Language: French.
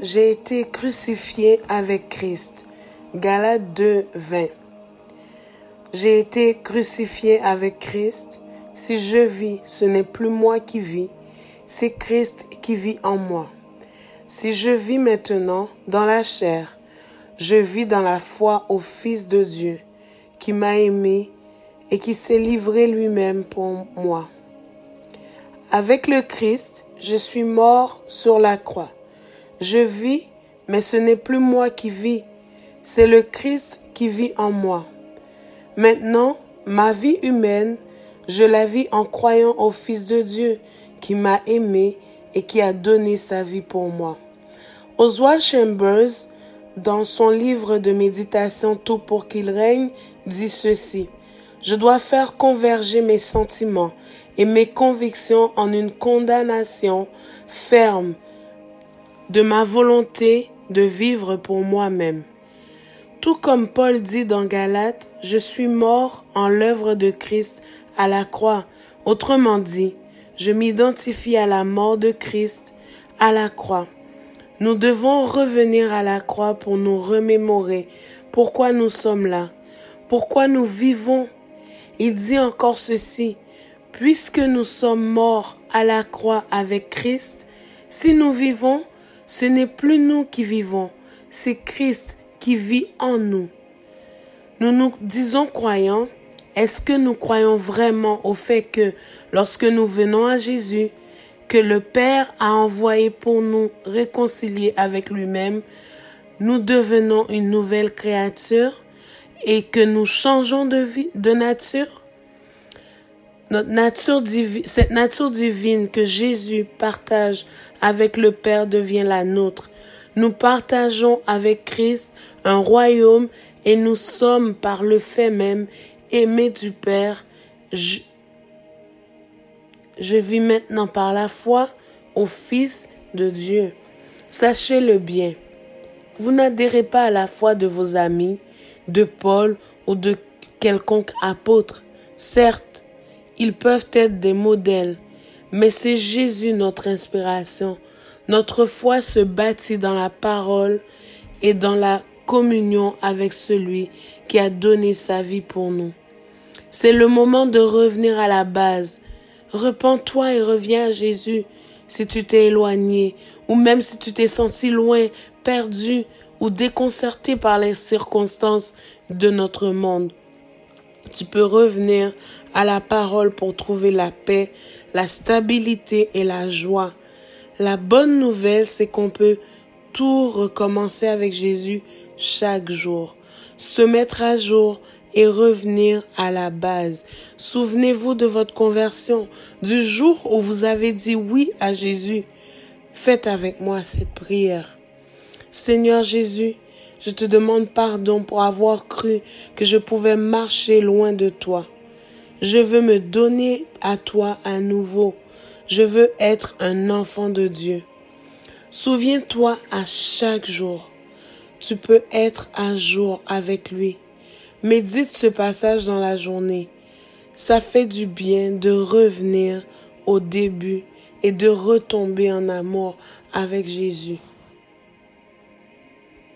j'ai été crucifié avec Christ. Galates 2, 20. J'ai été crucifié avec Christ. Si je vis, ce n'est plus moi qui vis, c'est Christ qui vit en moi. Si je vis maintenant dans la chair, je vis dans la foi au Fils de Dieu, qui m'a aimé et qui s'est livré lui-même pour moi. Avec le Christ, je suis mort sur la croix. Je vis, mais ce n'est plus moi qui vis, c'est le Christ qui vit en moi. Maintenant, ma vie humaine, je la vis en croyant au Fils de Dieu qui m'a aimé et qui a donné sa vie pour moi. Oswald Chambers, dans son livre de méditation Tout pour qu'il règne, dit ceci. Je dois faire converger mes sentiments et mes convictions en une condamnation ferme de ma volonté de vivre pour moi-même. Tout comme Paul dit dans Galates, je suis mort en l'œuvre de Christ à la croix. Autrement dit, je m'identifie à la mort de Christ à la croix. Nous devons revenir à la croix pour nous remémorer pourquoi nous sommes là, pourquoi nous vivons. Il dit encore ceci, puisque nous sommes morts à la croix avec Christ, si nous vivons, ce n'est plus nous qui vivons, c'est Christ qui vit en nous. Nous nous disons croyants, est-ce que nous croyons vraiment au fait que lorsque nous venons à Jésus, que le Père a envoyé pour nous réconcilier avec lui-même, nous devenons une nouvelle créature et que nous changeons de vie, de nature? Notre nature divine, cette nature divine que Jésus partage avec le Père devient la nôtre. Nous partageons avec Christ un royaume et nous sommes par le fait même aimés du Père. Je, je vis maintenant par la foi au Fils de Dieu. Sachez-le bien. Vous n'adhérez pas à la foi de vos amis, de Paul ou de quelconque apôtre. Certes, ils peuvent être des modèles, mais c'est Jésus notre inspiration. Notre foi se bâtit dans la parole et dans la communion avec celui qui a donné sa vie pour nous. C'est le moment de revenir à la base. Repends-toi et reviens à Jésus si tu t'es éloigné ou même si tu t'es senti loin, perdu ou déconcerté par les circonstances de notre monde. Tu peux revenir à la parole pour trouver la paix, la stabilité et la joie. La bonne nouvelle, c'est qu'on peut tout recommencer avec Jésus chaque jour, se mettre à jour et revenir à la base. Souvenez-vous de votre conversion, du jour où vous avez dit oui à Jésus. Faites avec moi cette prière. Seigneur Jésus, je te demande pardon pour avoir cru que je pouvais marcher loin de toi. Je veux me donner à toi à nouveau. Je veux être un enfant de Dieu. Souviens-toi à chaque jour. Tu peux être à jour avec lui. Médite ce passage dans la journée. Ça fait du bien de revenir au début et de retomber en amour avec Jésus.